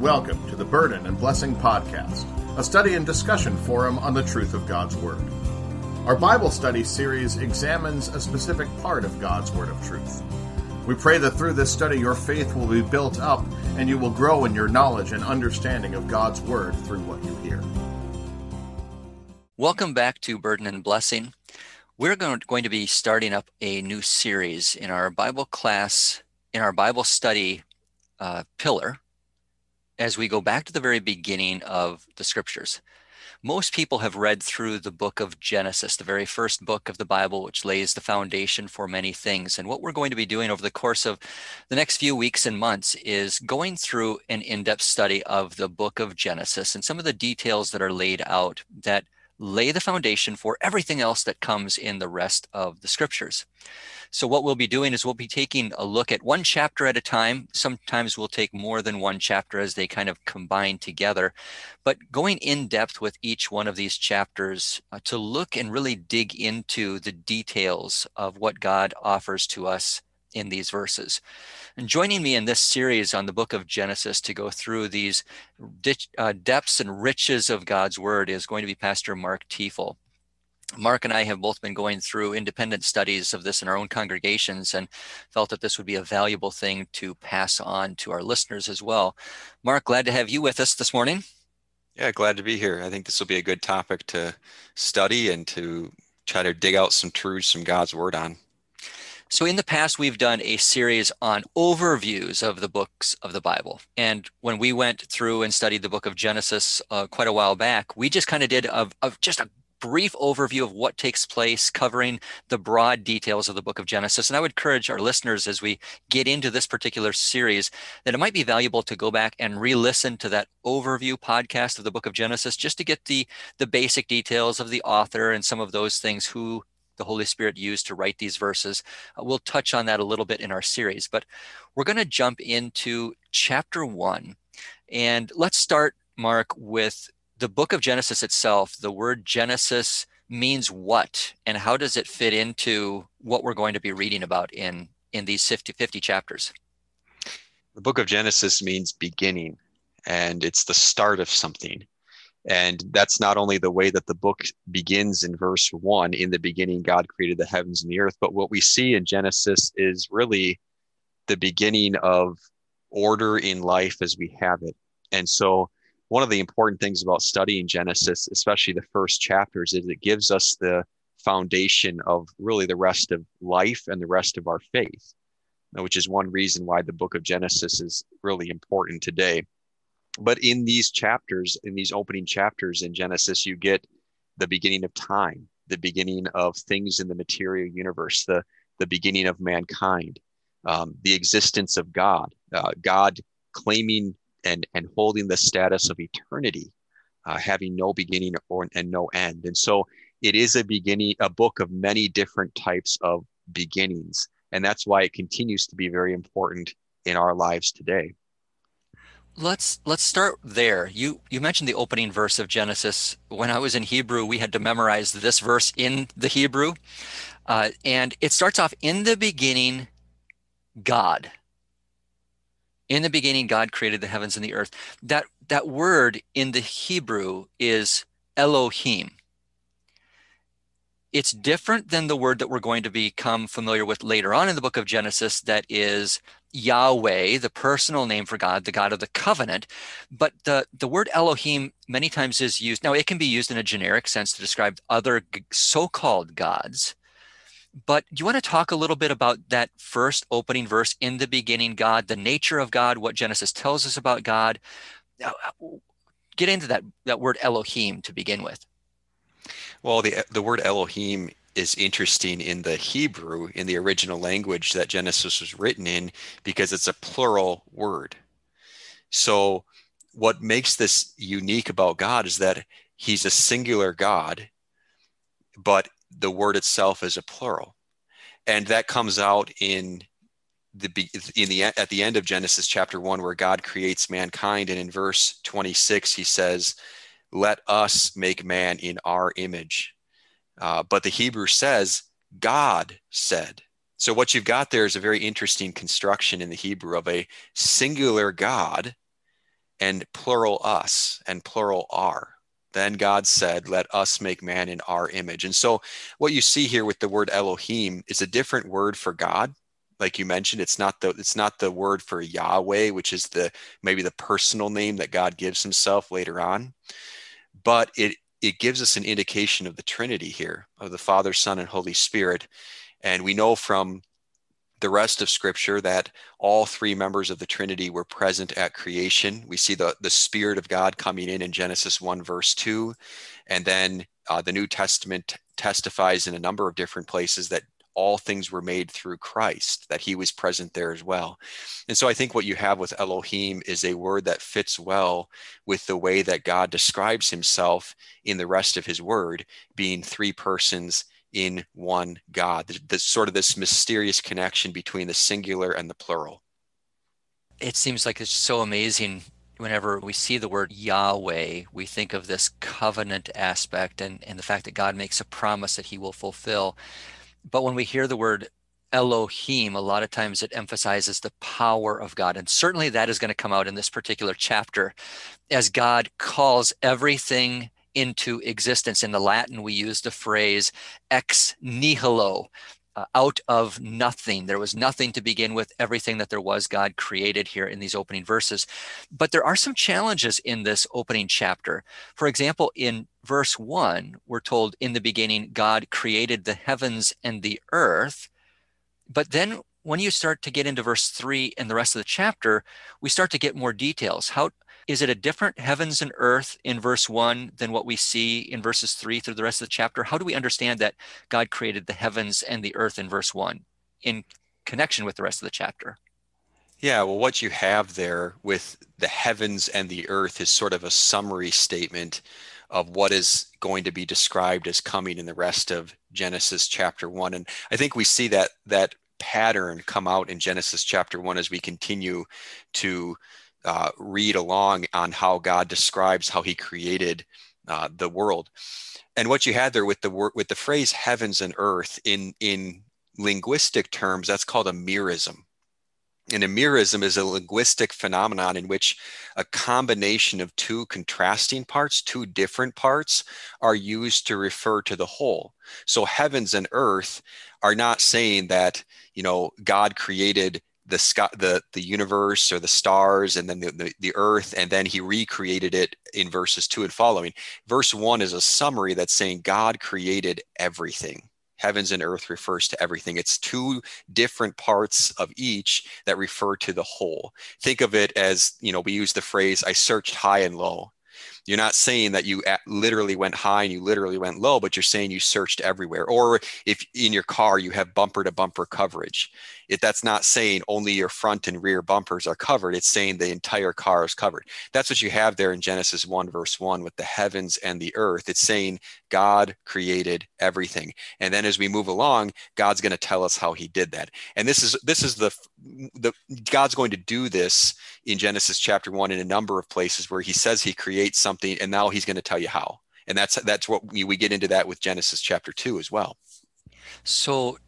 Welcome to the Burden and Blessing Podcast, a study and discussion forum on the truth of God's Word. Our Bible study series examines a specific part of God's Word of truth. We pray that through this study your faith will be built up and you will grow in your knowledge and understanding of God's Word through what you hear. Welcome back to Burden and Blessing. We're going to be starting up a new series in our Bible class, in our Bible study uh, pillar as we go back to the very beginning of the scriptures. Most people have read through the book of Genesis, the very first book of the Bible, which lays the foundation for many things. And what we're going to be doing over the course of the next few weeks and months is going through an in depth study of the book of Genesis and some of the details that are laid out that lay the foundation for everything else that comes in the rest of the scriptures. So, what we'll be doing is we'll be taking a look at one chapter at a time. Sometimes we'll take more than one chapter as they kind of combine together, but going in depth with each one of these chapters uh, to look and really dig into the details of what God offers to us in these verses. And joining me in this series on the book of Genesis to go through these uh, depths and riches of God's word is going to be Pastor Mark Tiefel. Mark and I have both been going through independent studies of this in our own congregations and felt that this would be a valuable thing to pass on to our listeners as well. Mark, glad to have you with us this morning. Yeah, glad to be here. I think this will be a good topic to study and to try to dig out some truths from God's word on. So, in the past, we've done a series on overviews of the books of the Bible. And when we went through and studied the book of Genesis uh, quite a while back, we just kind of did a, a, just a brief overview of what takes place, covering the broad details of the book of Genesis. And I would encourage our listeners as we get into this particular series that it might be valuable to go back and re listen to that overview podcast of the book of Genesis just to get the, the basic details of the author and some of those things, who the Holy Spirit used to write these verses. Uh, we'll touch on that a little bit in our series, but we're going to jump into chapter one. And let's start, Mark, with the book of Genesis itself, the word Genesis means what and how does it fit into what we're going to be reading about in in these 50, 50 chapters? The book of Genesis means beginning and it's the start of something. And that's not only the way that the book begins in verse one in the beginning, God created the heavens and the earth, but what we see in Genesis is really the beginning of order in life as we have it. And so one of the important things about studying Genesis, especially the first chapters, is it gives us the foundation of really the rest of life and the rest of our faith, which is one reason why the book of Genesis is really important today. But in these chapters, in these opening chapters in Genesis, you get the beginning of time, the beginning of things in the material universe, the, the beginning of mankind, um, the existence of God, uh, God claiming and and holding the status of eternity, uh, having no beginning or and no end. And so it is a beginning, a book of many different types of beginnings, and that's why it continues to be very important in our lives today. Let's let's start there. You you mentioned the opening verse of Genesis. When I was in Hebrew, we had to memorize this verse in the Hebrew, uh, and it starts off in the beginning, God in the beginning god created the heavens and the earth. That that word in the hebrew is elohim. It's different than the word that we're going to become familiar with later on in the book of genesis that is yahweh the personal name for god the god of the covenant. But the the word elohim many times is used. Now it can be used in a generic sense to describe other so-called gods but do you want to talk a little bit about that first opening verse in the beginning, God, the nature of God, what Genesis tells us about God? Uh, get into that, that word Elohim to begin with. Well, the, the word Elohim is interesting in the Hebrew, in the original language that Genesis was written in, because it's a plural word. So, what makes this unique about God is that he's a singular God, but the word itself is a plural. And that comes out in the in the at the end of Genesis chapter 1 where God creates mankind. And in verse 26 he says let us make man in our image. Uh, but the Hebrew says God said. So what you've got there is a very interesting construction in the Hebrew of a singular God and plural us and plural our. Then God said, Let us make man in our image. And so, what you see here with the word Elohim is a different word for God. Like you mentioned, it's not the it's not the word for Yahweh, which is the maybe the personal name that God gives himself later on. But it it gives us an indication of the Trinity here, of the Father, Son, and Holy Spirit. And we know from the rest of scripture that all three members of the trinity were present at creation. We see the, the spirit of god coming in in genesis 1 verse 2 and then uh, the new testament testifies in a number of different places that all things were made through christ that he was present there as well. And so i think what you have with elohim is a word that fits well with the way that god describes himself in the rest of his word being three persons in one God. There's, sort of this mysterious connection between the singular and the plural. It seems like it's so amazing whenever we see the word Yahweh, we think of this covenant aspect and, and the fact that God makes a promise that he will fulfill. But when we hear the word Elohim, a lot of times it emphasizes the power of God. And certainly that is going to come out in this particular chapter as God calls everything into existence. In the Latin, we use the phrase ex nihilo, uh, out of nothing. There was nothing to begin with. Everything that there was, God created here in these opening verses. But there are some challenges in this opening chapter. For example, in verse one, we're told, In the beginning, God created the heavens and the earth. But then when you start to get into verse three and the rest of the chapter, we start to get more details. How, is it a different heavens and earth in verse one than what we see in verses three through the rest of the chapter? How do we understand that God created the heavens and the earth in verse one in connection with the rest of the chapter? Yeah, well, what you have there with the heavens and the earth is sort of a summary statement of what is going to be described as coming in the rest of Genesis chapter one. And I think we see that that pattern come out in Genesis chapter one as we continue to uh, read along on how God describes how He created uh, the world. And what you had there with the word with the phrase "heavens and earth" in in linguistic terms, that's called a merism. And a merism is a linguistic phenomenon in which a combination of two contrasting parts, two different parts, are used to refer to the whole. So heavens and earth are not saying that, you know, God created the sky, the the universe or the stars, and then the, the, the earth, and then he recreated it in verses two and following. Verse one is a summary that's saying God created everything. Heavens and earth refers to everything. It's two different parts of each that refer to the whole. Think of it as, you know, we use the phrase, I searched high and low. You're not saying that you literally went high and you literally went low, but you're saying you searched everywhere. Or if in your car you have bumper to bumper coverage, that's not saying only your front and rear bumpers are covered. It's saying the entire car is covered. That's what you have there in Genesis 1, verse 1 with the heavens and the earth. It's saying God created everything. And then as we move along, God's going to tell us how he did that. And this is this is the the God's going to do this in Genesis chapter 1 in a number of places where he says he creates something and now he's going to tell you how. And that's that's what we, we get into that with Genesis chapter 2 as well. So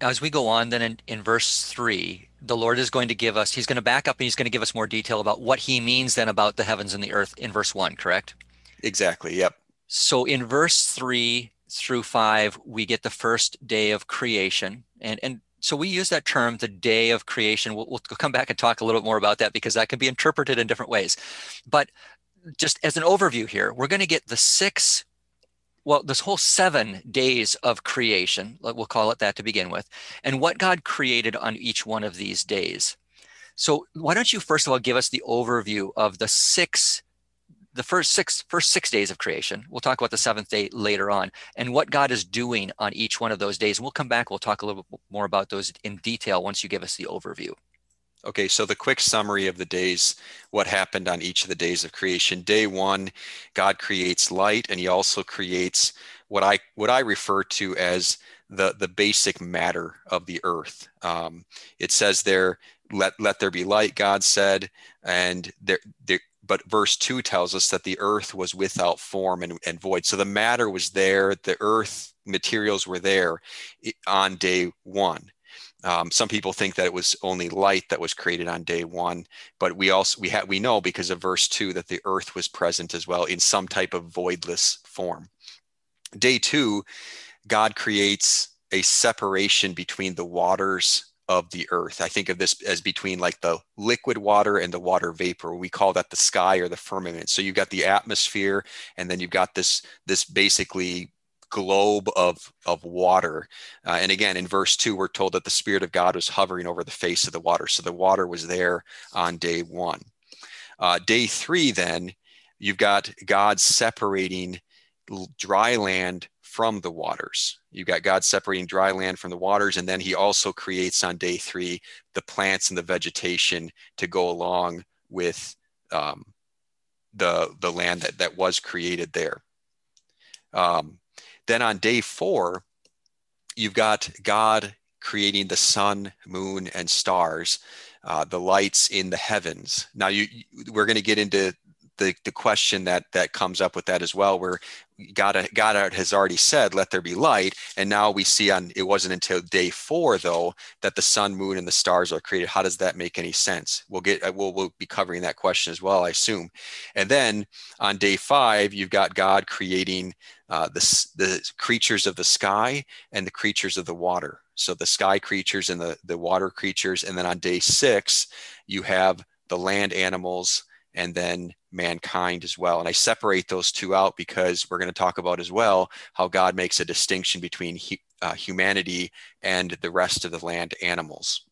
as we go on then in, in verse 3 the lord is going to give us he's going to back up and he's going to give us more detail about what he means then about the heavens and the earth in verse 1 correct? Exactly yep. So in verse 3 through 5 we get the first day of creation. And and so we use that term the day of creation. We'll, we'll come back and talk a little bit more about that because that can be interpreted in different ways. But just as an overview here we're going to get the six well, this whole seven days of creation, we'll call it that to begin with, and what God created on each one of these days. So, why don't you first of all give us the overview of the six, the first six, first six days of creation? We'll talk about the seventh day later on, and what God is doing on each one of those days. We'll come back. We'll talk a little bit more about those in detail once you give us the overview. Okay, so the quick summary of the days, what happened on each of the days of creation. Day one, God creates light, and He also creates what I what I refer to as the the basic matter of the earth. Um, it says there, "Let let there be light," God said, and there, there but verse 2 tells us that the earth was without form and, and void. So the matter was there, the earth materials were there on day one. Um, some people think that it was only light that was created on day one, but we also we have we know because of verse two that the earth was present as well in some type of voidless form. Day two, God creates a separation between the waters of the earth. I think of this as between like the liquid water and the water vapor. We call that the sky or the firmament. So you've got the atmosphere, and then you've got this this basically globe of of water. Uh, and again, in verse two, we're told that the Spirit of God was hovering over the face of the water. So the water was there on day one. Uh, day three, then you've got God separating dry land from the waters. You've got God separating dry land from the waters, and then He also creates on day three the plants and the vegetation to go along with um, the the land that that was created there. Um, then on day four, you've got God creating the sun, moon, and stars, uh, the lights in the heavens. Now, you, we're going to get into the, the question that that comes up with that as well, where God, God has already said, let there be light. And now we see on, it wasn't until day four though, that the sun, moon, and the stars are created. How does that make any sense? We'll get, uh, we'll, we'll be covering that question as well, I assume. And then on day five, you've got God creating uh, the, the creatures of the sky and the creatures of the water. So the sky creatures and the, the water creatures. And then on day six, you have the land animals and then mankind as well. And I separate those two out because we're going to talk about as well how God makes a distinction between uh, humanity and the rest of the land animals.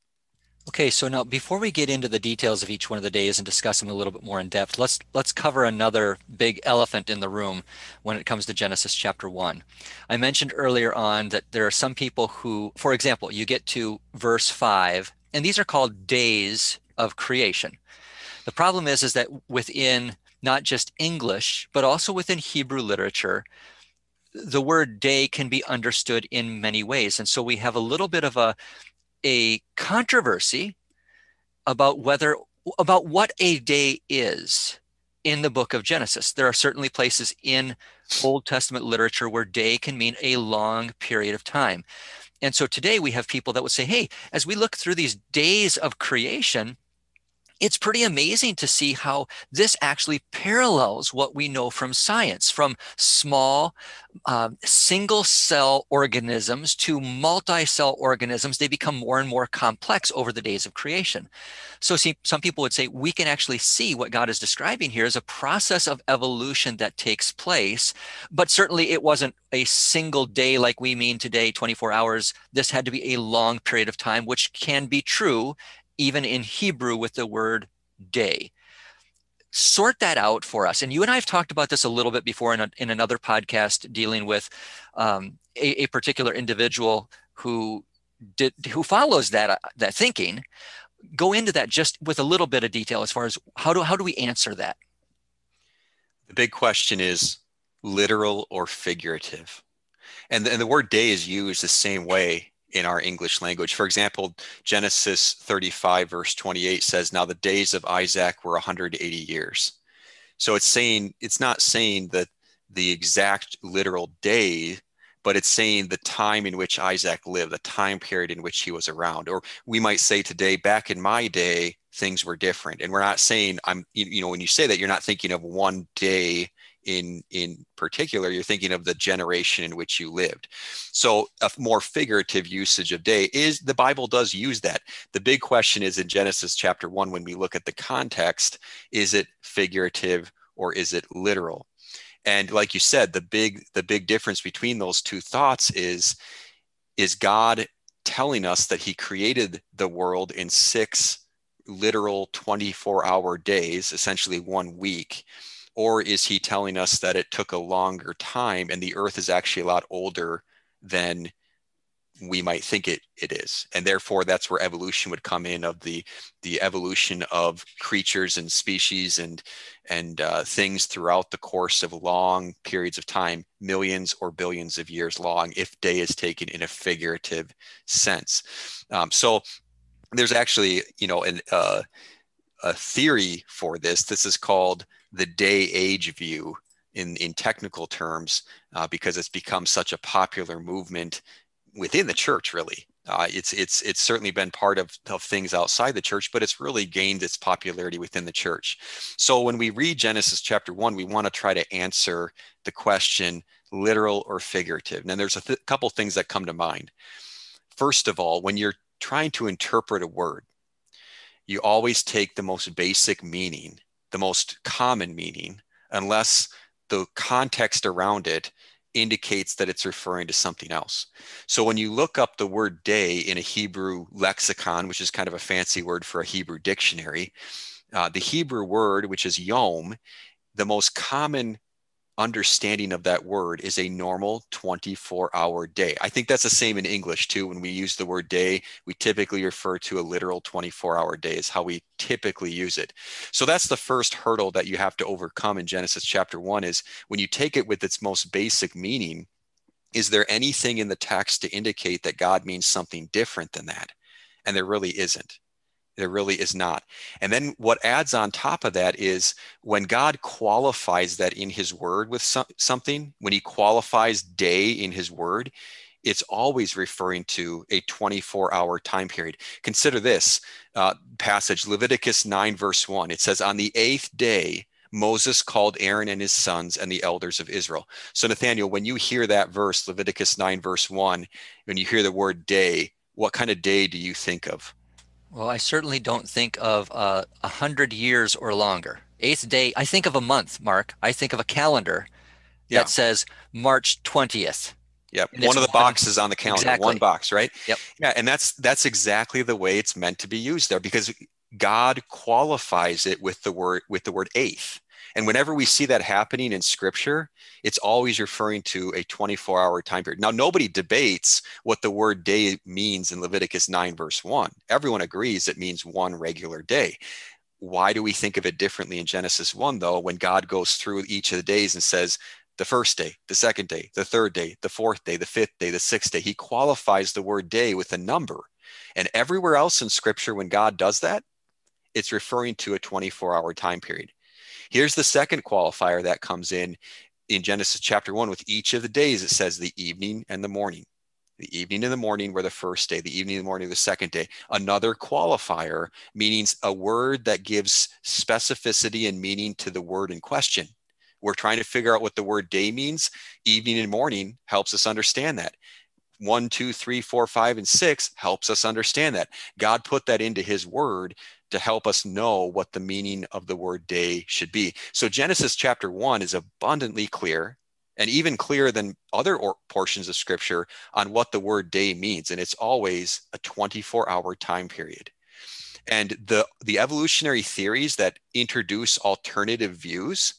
Okay, so now before we get into the details of each one of the days and discuss them a little bit more in depth, let's let's cover another big elephant in the room when it comes to Genesis chapter 1. I mentioned earlier on that there are some people who, for example, you get to verse 5, and these are called days of creation. The problem is, is that within not just English, but also within Hebrew literature, the word day can be understood in many ways. And so we have a little bit of a, a controversy about whether about what a day is in the book of Genesis. There are certainly places in Old Testament literature where day can mean a long period of time. And so today we have people that would say, hey, as we look through these days of creation, it's pretty amazing to see how this actually parallels what we know from science from small um, single cell organisms to multi cell organisms. They become more and more complex over the days of creation. So, see, some people would say we can actually see what God is describing here as a process of evolution that takes place, but certainly it wasn't a single day like we mean today, 24 hours. This had to be a long period of time, which can be true even in Hebrew with the word day. Sort that out for us. And you and I have talked about this a little bit before in, a, in another podcast dealing with um, a, a, particular individual who did who follows that uh, that thinking. Go into that just with a little bit of detail as far as how do how do we answer that? The big question is literal or figurative. And the, and the word day is used the same way in our English language. For example, Genesis 35, verse 28 says, Now the days of Isaac were 180 years. So it's saying, it's not saying that the exact literal day, but it's saying the time in which Isaac lived, the time period in which he was around. Or we might say today, back in my day, things were different. And we're not saying, I'm, you know, when you say that, you're not thinking of one day in in particular you're thinking of the generation in which you lived. So a more figurative usage of day is the bible does use that. The big question is in genesis chapter 1 when we look at the context is it figurative or is it literal? And like you said the big the big difference between those two thoughts is is god telling us that he created the world in six literal 24 hour days essentially one week or is he telling us that it took a longer time and the earth is actually a lot older than we might think it, it is? And therefore that's where evolution would come in of the the evolution of creatures and species and and uh, things throughout the course of long periods of time millions or billions of years long if day is taken in a figurative sense. Um, so there's actually you know an, uh, a theory for this. This is called the day age view in, in technical terms uh, because it's become such a popular movement within the church really Uh, it's it's it's certainly been part of, of things outside the church, but it's really gained its popularity within the church. So when we read Genesis chapter one, we want to try to answer the question literal or figurative. Now there's a th- couple things that come to mind. First of all, when you're trying to interpret a word, you always take the most basic meaning, the most common meaning, unless the context around it indicates that it's referring to something else. So when you look up the word day in a Hebrew lexicon, which is kind of a fancy word for a Hebrew dictionary, uh, the Hebrew word, which is yom, the most common understanding of that word is a normal 24 hour day. I think that's the same in English too. When we use the word day, we typically refer to a literal 24 hour day, is how we typically use it. So that's the first hurdle that you have to overcome in Genesis chapter one is when you take it with its most basic meaning, is there anything in the text to indicate that God means something different than that? And there really isn't. There really is not. And then what adds on top of that is when God qualifies that in his word with some, something, when he qualifies day in his word, it's always referring to a 24 hour time period. Consider this uh, passage, Leviticus 9, verse 1. It says, On the eighth day, Moses called Aaron and his sons and the elders of Israel. So, Nathaniel, when you hear that verse, Leviticus 9, verse 1, when you hear the word day, what kind of day do you think of? Well, I certainly don't think of uh, a uh, hundred years or longer. Eighth day, I think of a month, Mark. I think of a calendar yeah. that says March 20th. Yep. One of the boxes on the calendar, exactly. one box, right? Yep. Yeah. And that's that's exactly the way it's meant to be used there because God qualifies it with the word with the word eighth. And whenever we see that happening in scripture, it's always referring to a 24 hour time period. Now, nobody debates what the word day means in Leviticus 9, verse 1. Everyone agrees it means one regular day. Why do we think of it differently in Genesis 1, though, when God goes through each of the days and says, the first day, the second day, the third day, the fourth day, the fifth day, the sixth day. He qualifies the word day with a number. And everywhere else in scripture, when God does that, it's referring to a 24 hour time period. Here's the second qualifier that comes in in Genesis chapter 1 with each of the days it says the evening and the morning. The evening and the morning were the first day, the evening and the morning the second day. Another qualifier meaning a word that gives specificity and meaning to the word in question. We're trying to figure out what the word day means. Evening and morning helps us understand that one, two, three, four, five, and six helps us understand that. God put that into his word to help us know what the meaning of the word day should be. So Genesis chapter 1 is abundantly clear and even clearer than other or- portions of scripture on what the word day means and it's always a 24 hour time period. And the the evolutionary theories that introduce alternative views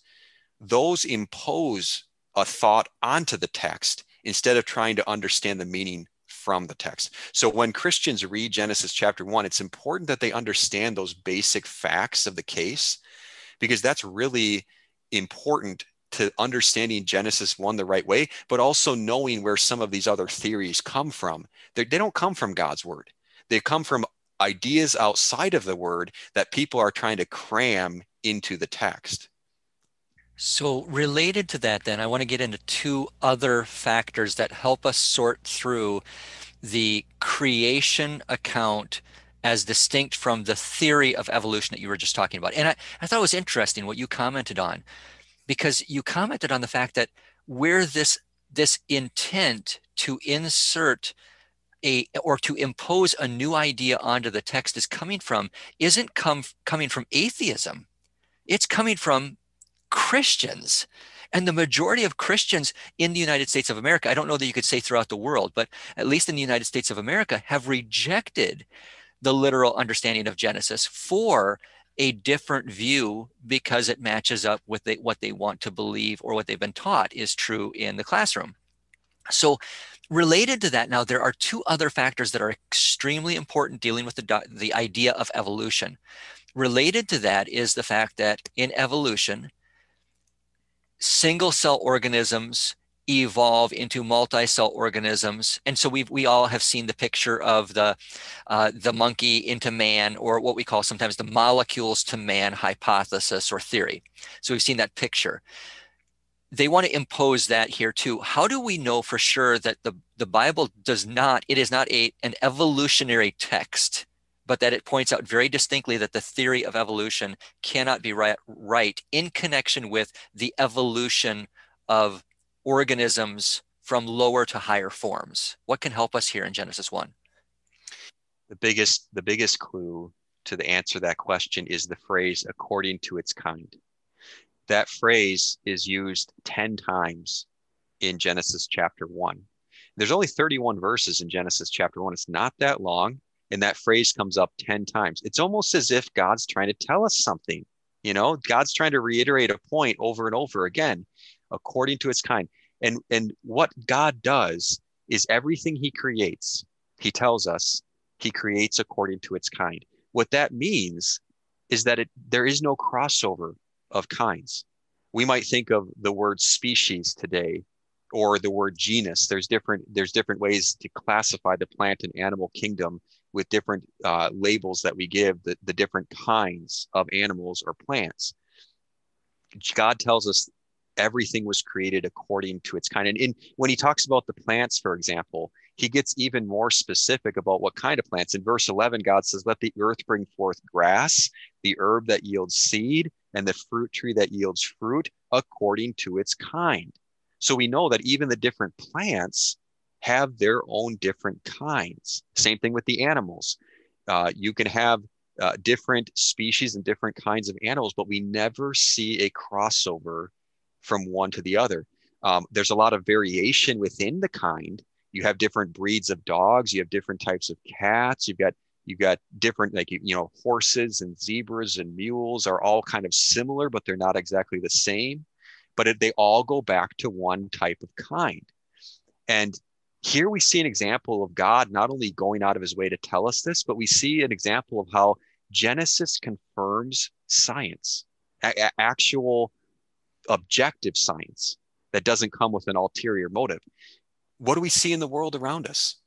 those impose a thought onto the text instead of trying to understand the meaning from the text. So when Christians read Genesis chapter 1, it's important that they understand those basic facts of the case because that's really important to understanding Genesis 1 the right way, but also knowing where some of these other theories come from. They're, they do not come from God's word, they come from ideas outside of the word that people are trying to cram into the text. So, related to that, then, I want to get into two other factors that help us sort through the creation account as distinct from the theory of evolution that you were just talking about. And I, I thought it was interesting what you commented on, because you commented on the fact that where this this intent to insert a or to impose a new idea onto the text is coming from isn't come coming from atheism. It's coming from Christians. And the majority of Christians in the United States of America, I don't know that you could say throughout the world, but at least in the United States of America, have rejected the literal understanding of Genesis for a different view because it matches up with they, what they want to believe or what they've been taught is true in the classroom. So, related to that, now there are two other factors that are extremely important dealing with the, the idea of evolution. Related to that is the fact that in evolution, single cell organisms evolve into multi-cell organisms. And so we we all have seen the picture of the uh, the monkey into man or what we call sometimes the molecules to man hypothesis or theory. So we've seen that picture. They want to impose that here too. How do we know for sure that the, the Bible does not, it is not a, an evolutionary text, but that it points out very distinctly that the theory of evolution cannot be right, right in connection with the evolution of organisms from lower to higher forms? What can help us here in Genesis 1? The biggest, the biggest clue to the answer to that question is the phrase according to its kind that phrase is used 10 times in Genesis chapter 1. There's only 31 verses in Genesis chapter 1. It's not that long. And that phrase comes up 10 times. It's almost as if God's trying to tell us something. You know, God's trying to reiterate a point over and over again, according to its kind. And, and what God does is everything he creates, he tells us he creates according to its kind. What that means is that it, there is no crossover of kinds. We might think of the word species today or the word genus. There's different there's different ways to classify the plant and animal kingdom with different uh, labels that we give the, the different kinds of animals or plants. God tells us everything was created according to its kind. And in, when he talks about the plants, for example, he gets even more specific about what kind of plants. In verse 11, God says, Let the earth bring forth grass, the herb that yields seed, and the fruit tree that yields fruit according to its kind. So we know that even the different plants have their own different kinds. Same thing with the animals. Uh, you can have uh, different species and different kinds of animals, but we never see a crossover from one to the other. Um, there's a lot of variation within the kind. You have different breeds of dogs. You have different types of cats. You've got you've got different like you know horses and zebras and mules are all kind of similar but they're not exactly the same but it, they all go back to one type of kind and here we see an example of god not only going out of his way to tell us this but we see an example of how genesis confirms science a- actual objective science that doesn't come with an ulterior motive what do we see in the world around us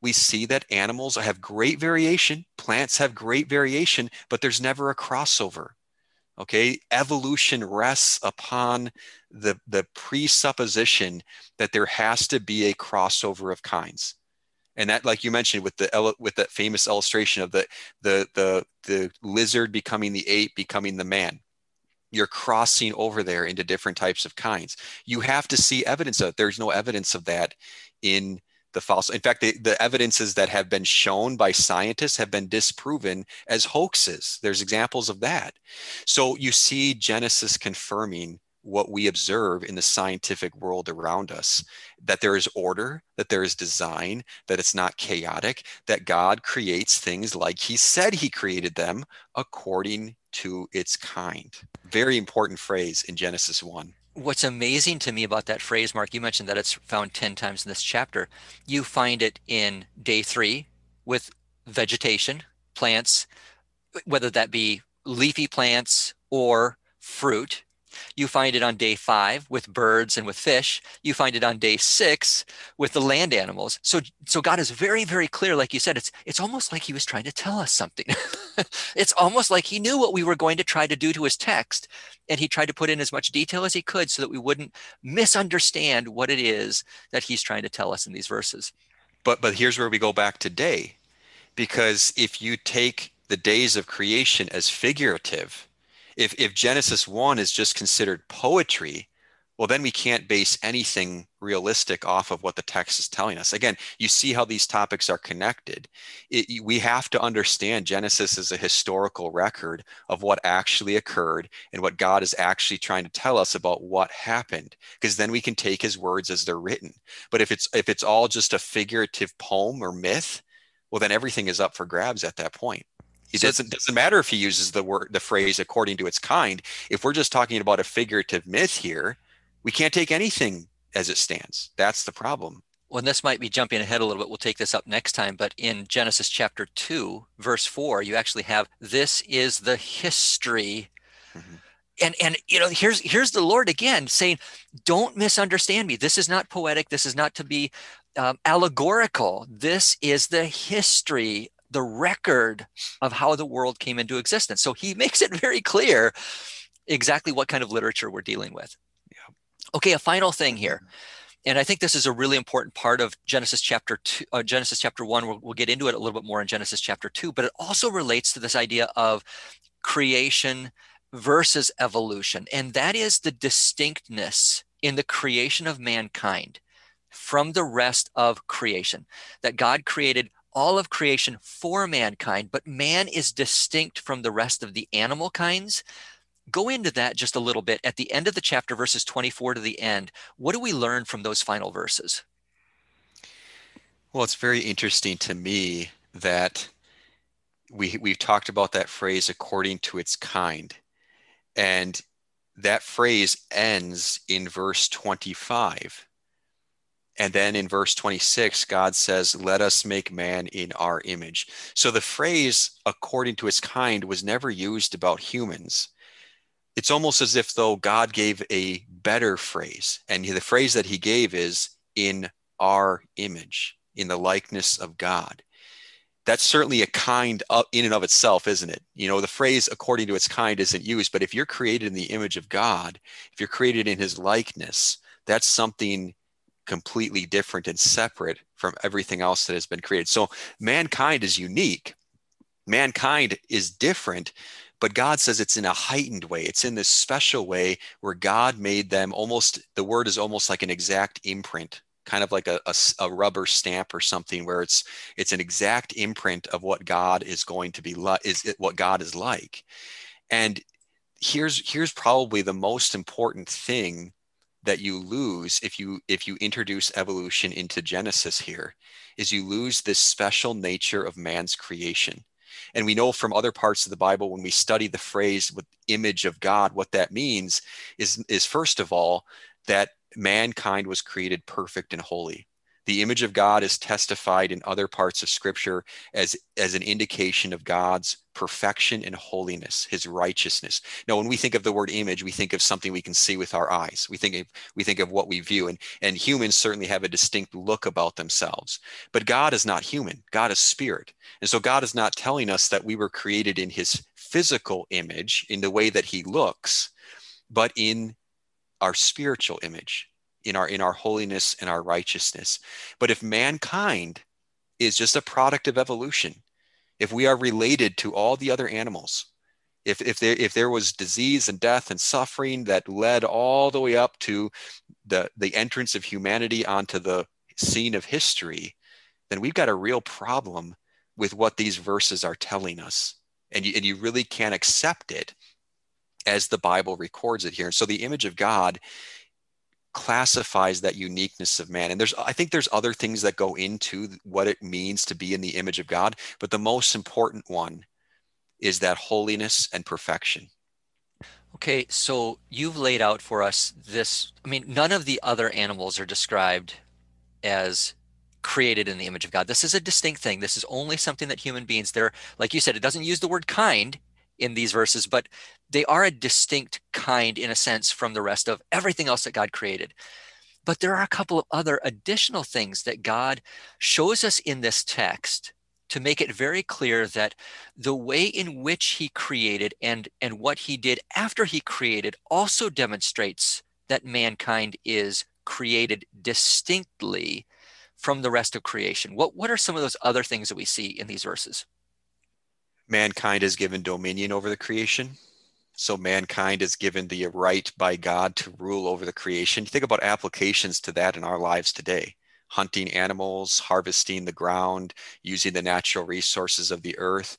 we see that animals have great variation, plants have great variation, but there's never a crossover. Okay, evolution rests upon the, the presupposition that there has to be a crossover of kinds. And that, like you mentioned, with the with that famous illustration of the the the the lizard becoming the ape, becoming the man, you're crossing over there into different types of kinds. You have to see evidence of it. There's no evidence of that in the fossil. In fact, the, the evidences that have been shown by scientists have been disproven as hoaxes. There's examples of that. So you see Genesis confirming what we observe in the scientific world around us that there is order, that there is design, that it's not chaotic, that God creates things like He said He created them according to its kind. Very important phrase in Genesis 1 what's amazing to me about that phrase, Mark, you mentioned that it's found 10 times in this chapter. You find it in day three with vegetation, plants, whether that be leafy plants or fruit. You find it on day five with birds and with fish. You find it on day six with the land animals. So, so God is very, very clear. Like you said, it's it's almost like He was trying to tell us something. it's almost like He knew what we were going to try to do to His text, and He tried to put in as much detail as He could so that we wouldn't misunderstand what it is that He's trying to tell us in these verses. But but here's where we go back to day, because if you take the days of creation as figurative if if Genesis 1 is just considered poetry, well then we can't base anything realistic off of what the text is telling us. Again, you see how these topics are connected. It, we have to understand Genesis is a historical record of what actually occurred and what God is actually trying to tell us about what happened because then we can take his words as they're written. But if it's if it's all just a figurative poem or myth, well then everything is up for grabs at that point. It doesn't doesn't matter if he uses the word the phrase according to its kind. If we're just talking about a figurative myth here, we can't take anything as it stands. That's the problem. Well, this might be jumping ahead a little bit. We'll take this up next time. But in Genesis chapter 2, verse 4, you actually have this is the history. Mm-hmm. And and you know, here's here's the Lord again saying, don't misunderstand me. This is not poetic. This is not to be um, allegorical. This is the history the record of how the world came into existence. So he makes it very clear exactly what kind of literature we're dealing with. Yeah. Okay, a final thing here. And I think this is a really important part of Genesis chapter two, uh, Genesis chapter one. We'll, we'll get into it a little bit more in Genesis chapter two, but it also relates to this idea of creation versus evolution. And that is the distinctness in the creation of mankind from the rest of creation. That God created all of creation for mankind, but man is distinct from the rest of the animal kinds. Go into that just a little bit. At the end of the chapter, verses 24 to the end, what do we learn from those final verses? Well, it's very interesting to me that we we've talked about that phrase according to its kind. And that phrase ends in verse 25. And then in verse 26, God says, Let us make man in our image. So the phrase, according to his kind, was never used about humans. It's almost as if, though, God gave a better phrase. And the phrase that he gave is, in our image, in the likeness of God. That's certainly a kind of, in and of itself, isn't it? You know, the phrase according to its kind isn't used, but if you're created in the image of God, if you're created in his likeness, that's something completely different and separate from everything else that has been created. So mankind is unique. Mankind is different, but God says it's in a heightened way. It's in this special way where God made them almost, the word is almost like an exact imprint, kind of like a, a, a rubber stamp or something where it's it's an exact imprint of what God is going to be like, is it what God is like. And here's here's probably the most important thing that you lose if you if you introduce evolution into genesis here is you lose this special nature of man's creation. And we know from other parts of the bible when we study the phrase with image of god what that means is is first of all that mankind was created perfect and holy the image of God is testified in other parts of scripture as, as an indication of God's perfection and holiness, his righteousness. Now, when we think of the word image, we think of something we can see with our eyes. We think of, we think of what we view, and, and humans certainly have a distinct look about themselves. But God is not human, God is spirit. And so God is not telling us that we were created in his physical image in the way that he looks, but in our spiritual image in our in our holiness and our righteousness. But if mankind is just a product of evolution if we are related to all the other animals if if there if there was disease and death and suffering that led all the way up to the the entrance of humanity onto the scene of history then we've got a real problem with what these verses are telling us. And you, and you really can't accept it as the bible records it here. So the image of god classifies that uniqueness of man. And there's i think there's other things that go into what it means to be in the image of god but the most important one is that holiness and perfection. Okay so you've laid out for us this i mean none of the other animals are described as created in the image of god. This is a distinct thing. This is only something that human beings they're like you said it doesn't use the word kind in these verses, but they are a distinct kind in a sense from the rest of everything else that God created. But there are a couple of other additional things that God shows us in this text to make it very clear that the way in which he created and, and what he did after he created also demonstrates that mankind is created distinctly from the rest of creation. What, what are some of those other things that we see in these verses? Mankind is given dominion over the creation. So mankind is given the right by God to rule over the creation. Think about applications to that in our lives today hunting animals, harvesting the ground, using the natural resources of the earth.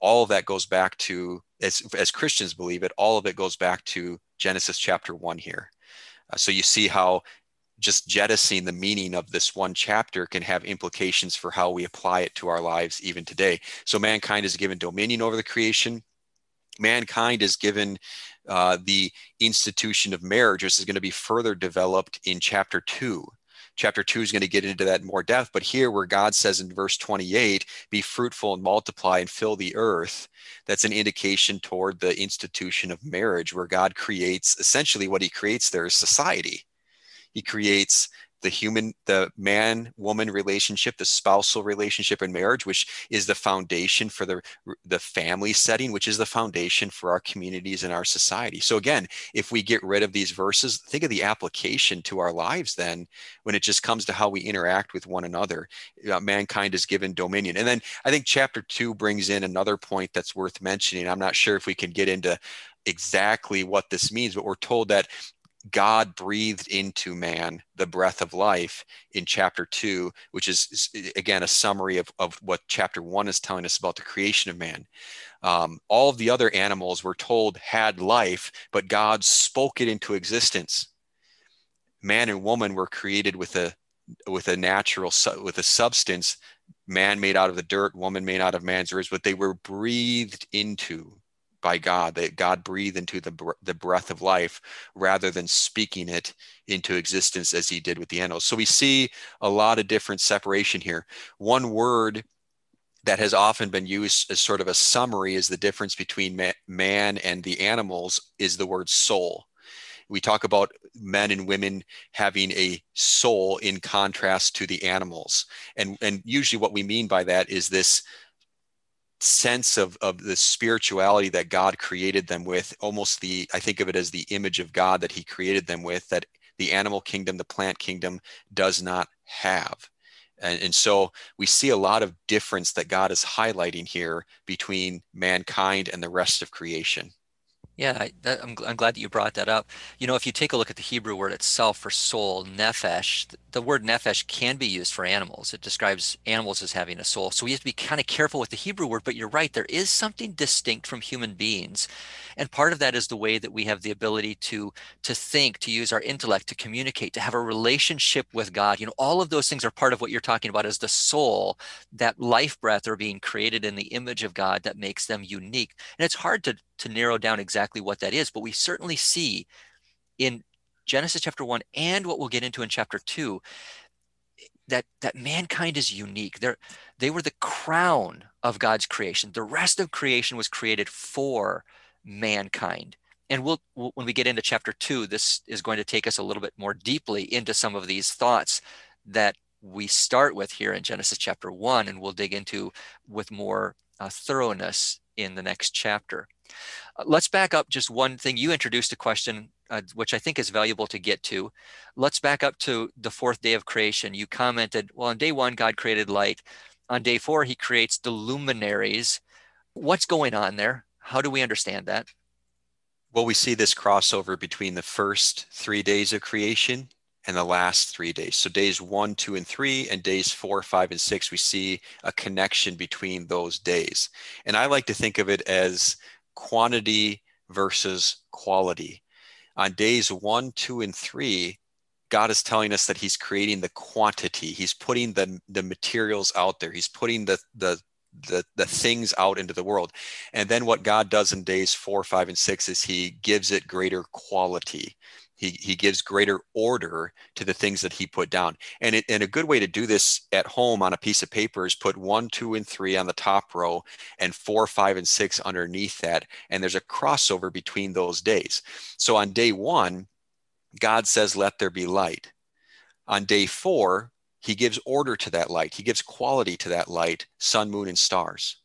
All of that goes back to, as, as Christians believe it, all of it goes back to Genesis chapter one here. Uh, so you see how just jettisoning the meaning of this one chapter can have implications for how we apply it to our lives even today. So mankind is given dominion over the creation. Mankind is given uh, the institution of marriage, which is going to be further developed in chapter two. Chapter two is going to get into that in more depth, but here, where God says in verse 28, be fruitful and multiply and fill the earth, that's an indication toward the institution of marriage, where God creates essentially what he creates there is society he creates the human the man woman relationship the spousal relationship in marriage which is the foundation for the the family setting which is the foundation for our communities and our society. So again if we get rid of these verses think of the application to our lives then when it just comes to how we interact with one another. Uh, mankind is given dominion. And then i think chapter 2 brings in another point that's worth mentioning. I'm not sure if we can get into exactly what this means but we're told that God breathed into man the breath of life in chapter two, which is, again, a summary of, of what chapter one is telling us about the creation of man. Um, all of the other animals were told had life, but God spoke it into existence. Man and woman were created with a with a natural with a substance man made out of the dirt woman made out of man's ribs but they were breathed into by God, that God breathed into the, the breath of life rather than speaking it into existence as he did with the animals. So we see a lot of different separation here. One word that has often been used as sort of a summary is the difference between man and the animals is the word soul. We talk about men and women having a soul in contrast to the animals. And, and usually what we mean by that is this sense of, of the spirituality that God created them with, almost the, I think of it as the image of God that he created them with, that the animal kingdom, the plant kingdom does not have. And, and so we see a lot of difference that God is highlighting here between mankind and the rest of creation. Yeah, I, that, I'm, I'm glad that you brought that up. You know, if you take a look at the Hebrew word itself for soul, nephesh, the word nephesh can be used for animals. It describes animals as having a soul. So we have to be kind of careful with the Hebrew word, but you're right, there is something distinct from human beings. And part of that is the way that we have the ability to to think, to use our intellect, to communicate, to have a relationship with God. You know, all of those things are part of what you're talking about as the soul, that life breath are being created in the image of God that makes them unique. And it's hard to to narrow down exactly what that is, but we certainly see in Genesis chapter 1 and what we'll get into in chapter 2 that that mankind is unique. They they were the crown of God's creation. The rest of creation was created for mankind. And we'll, we'll, when we get into chapter 2, this is going to take us a little bit more deeply into some of these thoughts that we start with here in Genesis chapter 1 and we'll dig into with more uh, thoroughness in the next chapter. Uh, let's back up just one thing. You introduced a question, uh, which I think is valuable to get to. Let's back up to the fourth day of creation. You commented, well, on day one, God created light. On day four, he creates the luminaries. What's going on there? How do we understand that? Well, we see this crossover between the first three days of creation and the last three days. So days one, two, and three, and days four, five, and six, we see a connection between those days. And I like to think of it as quantity versus quality. On days one, two, and three, God is telling us that He's creating the quantity. He's putting the, the materials out there. He's putting the, the the the things out into the world and then what god does in days four five and six is he gives it greater quality he, he gives greater order to the things that he put down. And, it, and a good way to do this at home on a piece of paper is put one, two, and three on the top row and four, five, and six underneath that. And there's a crossover between those days. So on day one, God says, Let there be light. On day four, he gives order to that light, he gives quality to that light, sun, moon, and stars.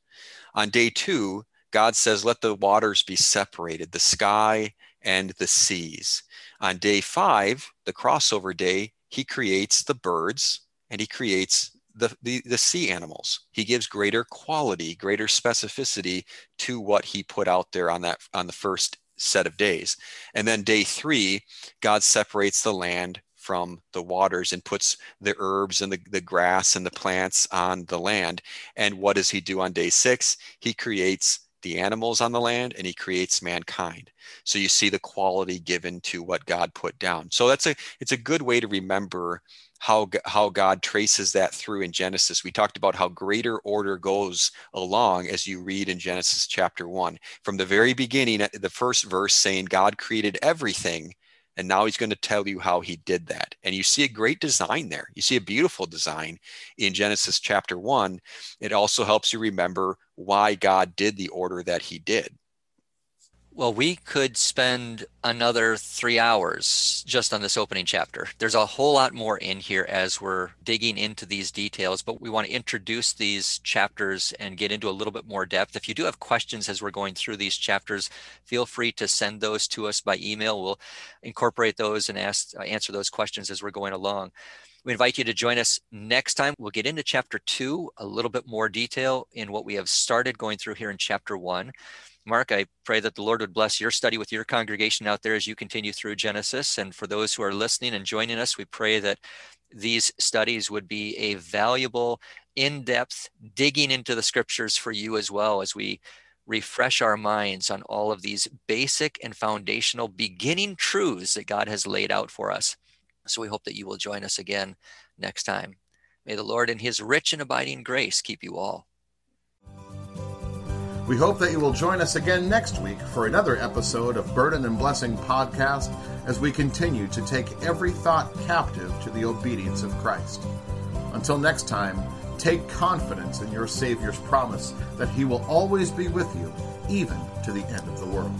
On day two, God says, Let the waters be separated, the sky and the seas. On day five, the crossover day, he creates the birds and he creates the, the, the sea animals. He gives greater quality, greater specificity to what he put out there on that on the first set of days. And then day three, God separates the land from the waters and puts the herbs and the, the grass and the plants on the land. And what does he do on day six? He creates the animals on the land and he creates mankind. So you see the quality given to what god put down. So that's a it's a good way to remember how how god traces that through in genesis. We talked about how greater order goes along as you read in genesis chapter 1 from the very beginning uh, the first verse saying god created everything and now he's going to tell you how he did that. And you see a great design there. You see a beautiful design in Genesis chapter one. It also helps you remember why God did the order that he did. Well, we could spend another three hours just on this opening chapter. There's a whole lot more in here as we're digging into these details, but we want to introduce these chapters and get into a little bit more depth. If you do have questions as we're going through these chapters, feel free to send those to us by email. We'll incorporate those and ask, uh, answer those questions as we're going along. We invite you to join us next time. We'll get into chapter two, a little bit more detail in what we have started going through here in chapter one. Mark, I pray that the Lord would bless your study with your congregation out there as you continue through Genesis. And for those who are listening and joining us, we pray that these studies would be a valuable, in depth digging into the scriptures for you as well as we refresh our minds on all of these basic and foundational beginning truths that God has laid out for us. So we hope that you will join us again next time. May the Lord, in his rich and abiding grace, keep you all. We hope that you will join us again next week for another episode of Burden and Blessing podcast as we continue to take every thought captive to the obedience of Christ. Until next time, take confidence in your Savior's promise that He will always be with you, even to the end of the world.